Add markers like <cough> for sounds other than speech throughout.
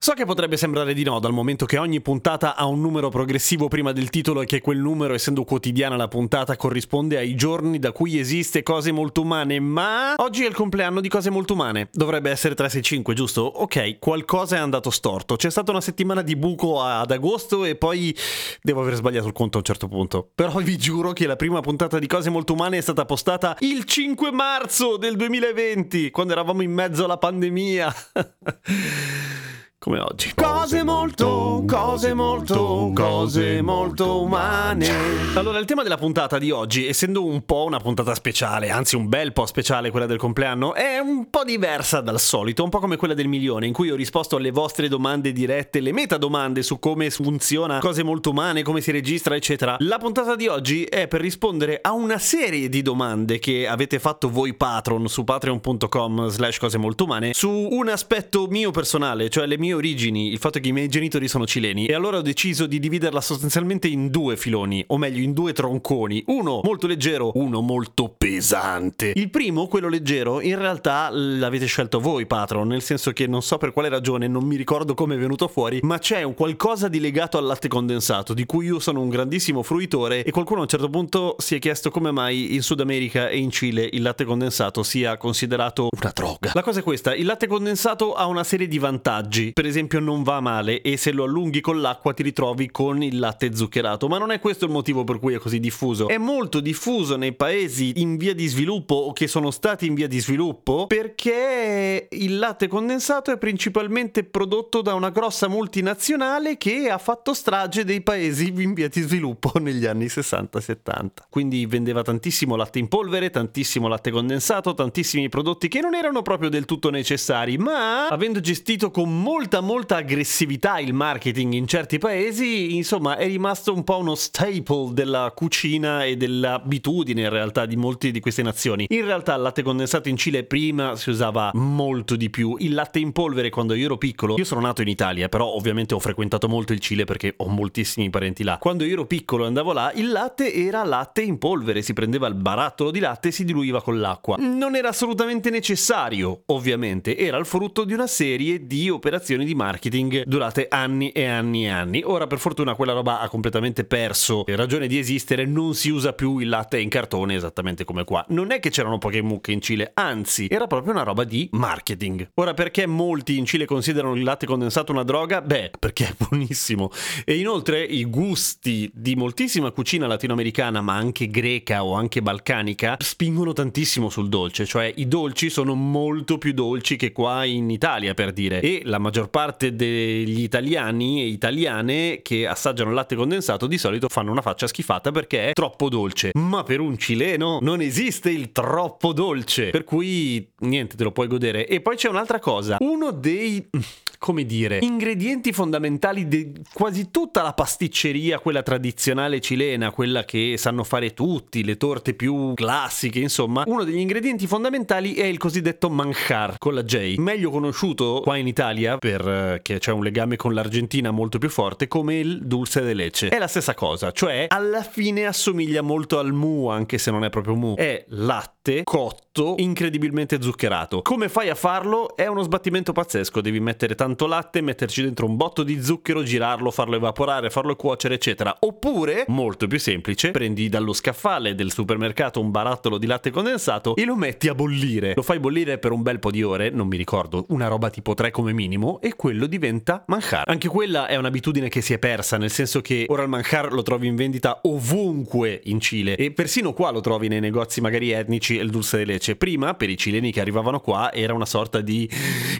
So che potrebbe sembrare di no, dal momento che ogni puntata ha un numero progressivo prima del titolo e che quel numero, essendo quotidiana la puntata, corrisponde ai giorni da cui esiste Cose Molto Umane, ma oggi è il compleanno di Cose Molto Umane. Dovrebbe essere 365, giusto? Ok, qualcosa è andato storto. C'è stata una settimana di buco ad agosto e poi devo aver sbagliato il conto a un certo punto. Però vi giuro che la prima puntata di Cose Molto Umane è stata postata il 5 marzo del 2020, quando eravamo in mezzo alla pandemia. <laughs> come oggi. Cose molto, cose molto, cose molto umane. Allora, il tema della puntata di oggi, essendo un po' una puntata speciale, anzi un bel po' speciale quella del compleanno, è un po' diversa dal solito, un po' come quella del milione, in cui ho risposto alle vostre domande dirette, le metadomande su come funziona cose molto umane, come si registra, eccetera. La puntata di oggi è per rispondere a una serie di domande che avete fatto voi patron su patreon.com slash cose molto umane su un aspetto mio personale, cioè le mie origini, il fatto che i miei genitori sono cileni e allora ho deciso di dividerla sostanzialmente in due filoni, o meglio in due tronconi, uno molto leggero, uno molto pesante. Il primo, quello leggero, in realtà l'avete scelto voi, patron, nel senso che non so per quale ragione, non mi ricordo come è venuto fuori, ma c'è un qualcosa di legato al latte condensato, di cui io sono un grandissimo fruitore e qualcuno a un certo punto si è chiesto come mai in Sud America e in Cile il latte condensato sia considerato una droga. La cosa è questa, il latte condensato ha una serie di vantaggi per esempio non va male e se lo allunghi con l'acqua ti ritrovi con il latte zuccherato, ma non è questo il motivo per cui è così diffuso. È molto diffuso nei paesi in via di sviluppo o che sono stati in via di sviluppo perché il latte condensato è principalmente prodotto da una grossa multinazionale che ha fatto strage dei paesi in via di sviluppo <laughs> negli anni 60-70. Quindi vendeva tantissimo latte in polvere, tantissimo latte condensato, tantissimi prodotti che non erano proprio del tutto necessari, ma avendo gestito con molta molta molta aggressività il marketing in certi paesi, insomma è rimasto un po' uno staple della cucina e dell'abitudine in realtà di molte di queste nazioni. In realtà il latte condensato in Cile prima si usava molto di più, il latte in polvere quando io ero piccolo, io sono nato in Italia, però ovviamente ho frequentato molto il Cile perché ho moltissimi parenti là. Quando io ero piccolo e andavo là, il latte era latte in polvere, si prendeva il barattolo di latte e si diluiva con l'acqua. Non era assolutamente necessario, ovviamente, era il frutto di una serie di operazioni operazioni di marketing durate anni e anni e anni. Ora per fortuna quella roba ha completamente perso ragione di esistere, non si usa più il latte in cartone esattamente come qua. Non è che c'erano poche mucche in Cile, anzi era proprio una roba di marketing. Ora perché molti in Cile considerano il latte condensato una droga? Beh, perché è buonissimo. E inoltre i gusti di moltissima cucina latinoamericana, ma anche greca o anche balcanica, spingono tantissimo sul dolce, cioè i dolci sono molto più dolci che qua in Italia per dire. E la maggior parte degli italiani e italiane che assaggiano il latte condensato di solito fanno una faccia schifata perché è troppo dolce. Ma per un cileno non esiste il troppo dolce. Per cui niente, te lo puoi godere. E poi c'è un'altra cosa. Uno dei <clears throat> come dire, ingredienti fondamentali di quasi tutta la pasticceria, quella tradizionale cilena, quella che sanno fare tutti, le torte più classiche, insomma, uno degli ingredienti fondamentali è il cosiddetto manjar con la J, meglio conosciuto qua in Italia perché eh, c'è un legame con l'Argentina molto più forte come il dulce de leche. È la stessa cosa, cioè alla fine assomiglia molto al mu, anche se non è proprio mu. È latte cotto, incredibilmente zuccherato. Come fai a farlo? È uno sbattimento pazzesco, devi mettere tanto latte, metterci dentro un botto di zucchero, girarlo, farlo evaporare, farlo cuocere, eccetera. Oppure, molto più semplice, prendi dallo scaffale del supermercato un barattolo di latte condensato e lo metti a bollire. Lo fai bollire per un bel po' di ore, non mi ricordo, una roba tipo 3 come minimo, quello diventa manjar. Anche quella è un'abitudine che si è persa, nel senso che ora il manjar lo trovi in vendita ovunque in Cile e persino qua lo trovi nei negozi magari etnici il dulce de leche. Prima, per i cileni che arrivavano qua, era una sorta di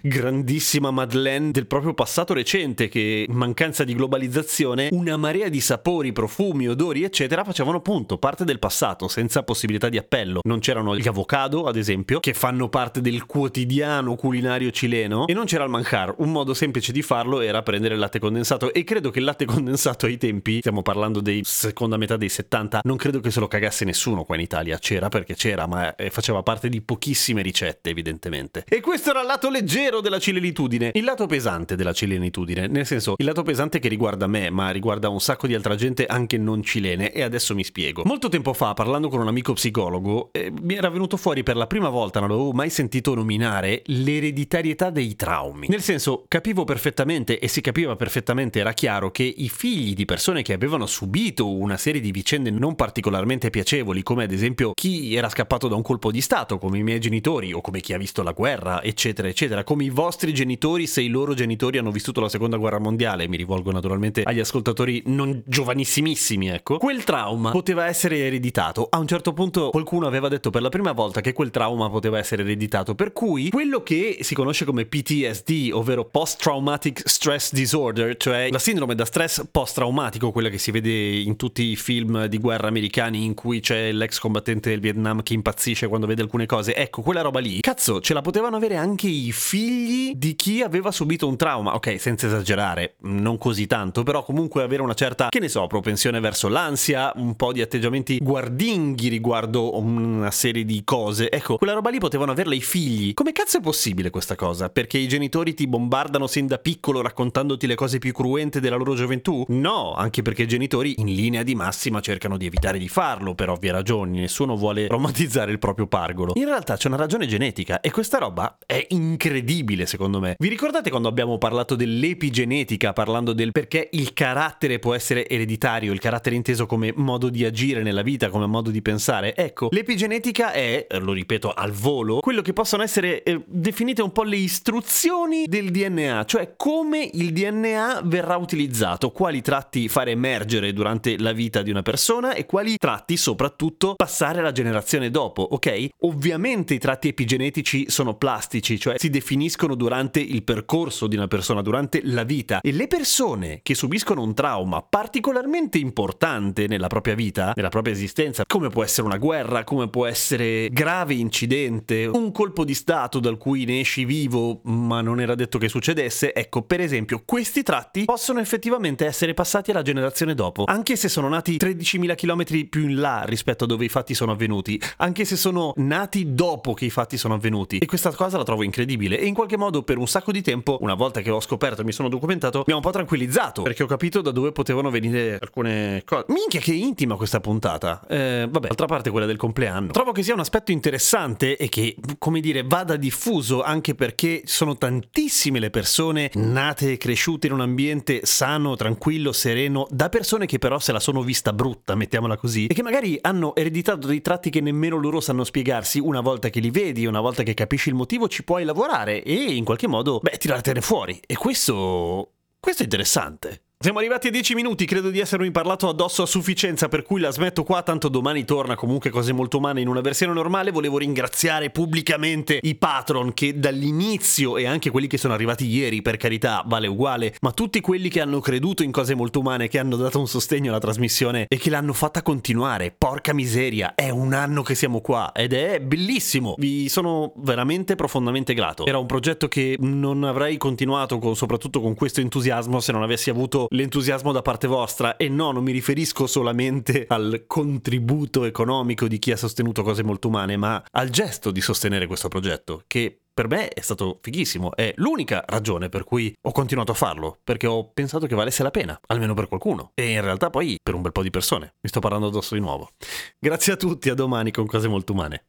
grandissima Madeleine del proprio passato recente che, in mancanza di globalizzazione, una marea di sapori, profumi, odori, eccetera, facevano appunto parte del passato, senza possibilità di appello. Non c'erano gli avocado, ad esempio, che fanno parte del quotidiano culinario cileno, e non c'era il manjar. Un modo semplice di farlo era prendere il latte condensato, e credo che il latte condensato ai tempi, stiamo parlando dei seconda metà dei 70, non credo che se lo cagasse nessuno qua in Italia. C'era perché c'era, ma eh, faceva parte di pochissime ricette, evidentemente. E questo era il lato leggero della cilenitudine. Il lato pesante della cilenitudine, nel senso, il lato pesante che riguarda me, ma riguarda un sacco di altra gente anche non cilene, e adesso mi spiego. Molto tempo fa, parlando con un amico psicologo, eh, mi era venuto fuori per la prima volta, non l'avevo mai sentito nominare, l'ereditarietà dei traumi. Nel senso, capivo perfettamente, e si capiva perfettamente, era chiaro che i figli di persone che avevano subito una serie di vicende non particolarmente piacevoli, come ad esempio chi era scappato da un colpo di Stato, come i miei genitori, o come chi ha visto la guerra, eccetera, eccetera, come i vostri genitori se i loro genitori hanno vissuto la seconda guerra mondiale, mi rivolgo naturalmente agli ascoltatori non giovanissimissimi, ecco, quel trauma poteva essere ereditato. A un certo punto qualcuno aveva detto per la prima volta che quel trauma poteva essere ereditato, per cui quello che si conosce come PTSD, ovvero Post Traumatic Stress Disorder, cioè la sindrome da stress post-traumatico, quella che si vede in tutti i film di guerra americani in cui c'è l'ex combattente del Vietnam che impazzisce quando vede alcune cose, ecco, quella roba lì, cazzo, ce la potevano avere anche i figli di chi aveva subito un trauma, ok, senza esagerare, non così tanto, però comunque avere una certa, che ne so, propensione verso l'ansia, un po' di atteggiamenti guardinghi riguardo una serie di cose, ecco, quella roba lì potevano averla i figli. Come cazzo è possibile questa cosa? Perché i genitori ti bombardano sin da piccolo raccontandoti le cose più cruente della loro gioventù? No, anche perché i genitori in linea di massima cercano di evitare di farlo per ovvie ragioni, nessuno vuole traumatizzare il proprio pargolo. In realtà c'è una ragione genetica e questa roba è incredibile secondo me. Vi ricordate quando abbiamo parlato dell'epigenetica, parlando del perché il carattere può essere ereditario, il carattere inteso come modo di agire nella vita, come modo di pensare? Ecco, l'epigenetica è, lo ripeto al volo, quello che possono essere eh, definite un po' le istruzioni del DNA, cioè come il DNA verrà utilizzato, quali tratti fare emergere durante la vita di una persona e quali tratti soprattutto passare alla generazione dopo, ok? Ovviamente i tratti epigenetici sono plastici, cioè si definiscono durante il percorso di una persona, durante la vita e le persone che subiscono un trauma particolarmente importante nella propria vita, nella propria esistenza, come può essere una guerra, come può essere grave incidente, un colpo di stato dal cui ne esci vivo ma non era detto che succedesse, ecco per esempio questi tratti possono effettivamente essere passati alla generazione dopo, anche se sono nati 13.000 km più in là rispetto a dove i fatti sono avvenuti, anche se sono nati dopo che i fatti sono avvenuti. E questa cosa la trovo incredibile e in qualche modo per un sacco di tempo, una volta che ho scoperto e mi sono documentato, mi ha un po' tranquillizzato perché ho capito da dove potevano venire alcune cose. Minchia che intima questa puntata. Eh, vabbè, d'altra parte quella del compleanno. Trovo che sia un aspetto interessante e che, come dire, vada diffuso anche perché sono tantissime le persone nate e cresciute in un ambiente sano, tranquillo, sereno, da persone che però se la sono vista brutta, mettiamola così, e che magari hanno ereditato dei tratti che nemmeno loro sanno spiegarsi. Una volta che li vedi, una volta che capisci il motivo, ci puoi lavorare e in qualche modo, beh, tirartene fuori. E questo. questo è interessante. Siamo arrivati a 10 minuti, credo di essermi parlato addosso a sufficienza, per cui la smetto qua, tanto domani torna comunque cose molto umane in una versione normale. Volevo ringraziare pubblicamente i patron che dall'inizio e anche quelli che sono arrivati ieri, per carità, vale uguale, ma tutti quelli che hanno creduto in cose molto umane, che hanno dato un sostegno alla trasmissione e che l'hanno fatta continuare. Porca miseria, è un anno che siamo qua ed è bellissimo. Vi sono veramente profondamente grato. Era un progetto che non avrei continuato con, soprattutto con questo entusiasmo se non avessi avuto l'entusiasmo da parte vostra e no, non mi riferisco solamente al contributo economico di chi ha sostenuto cose molto umane, ma al gesto di sostenere questo progetto, che per me è stato fighissimo. È l'unica ragione per cui ho continuato a farlo, perché ho pensato che valesse la pena, almeno per qualcuno. E in realtà poi per un bel po' di persone. Mi sto parlando addosso di nuovo. Grazie a tutti, a domani con cose molto umane.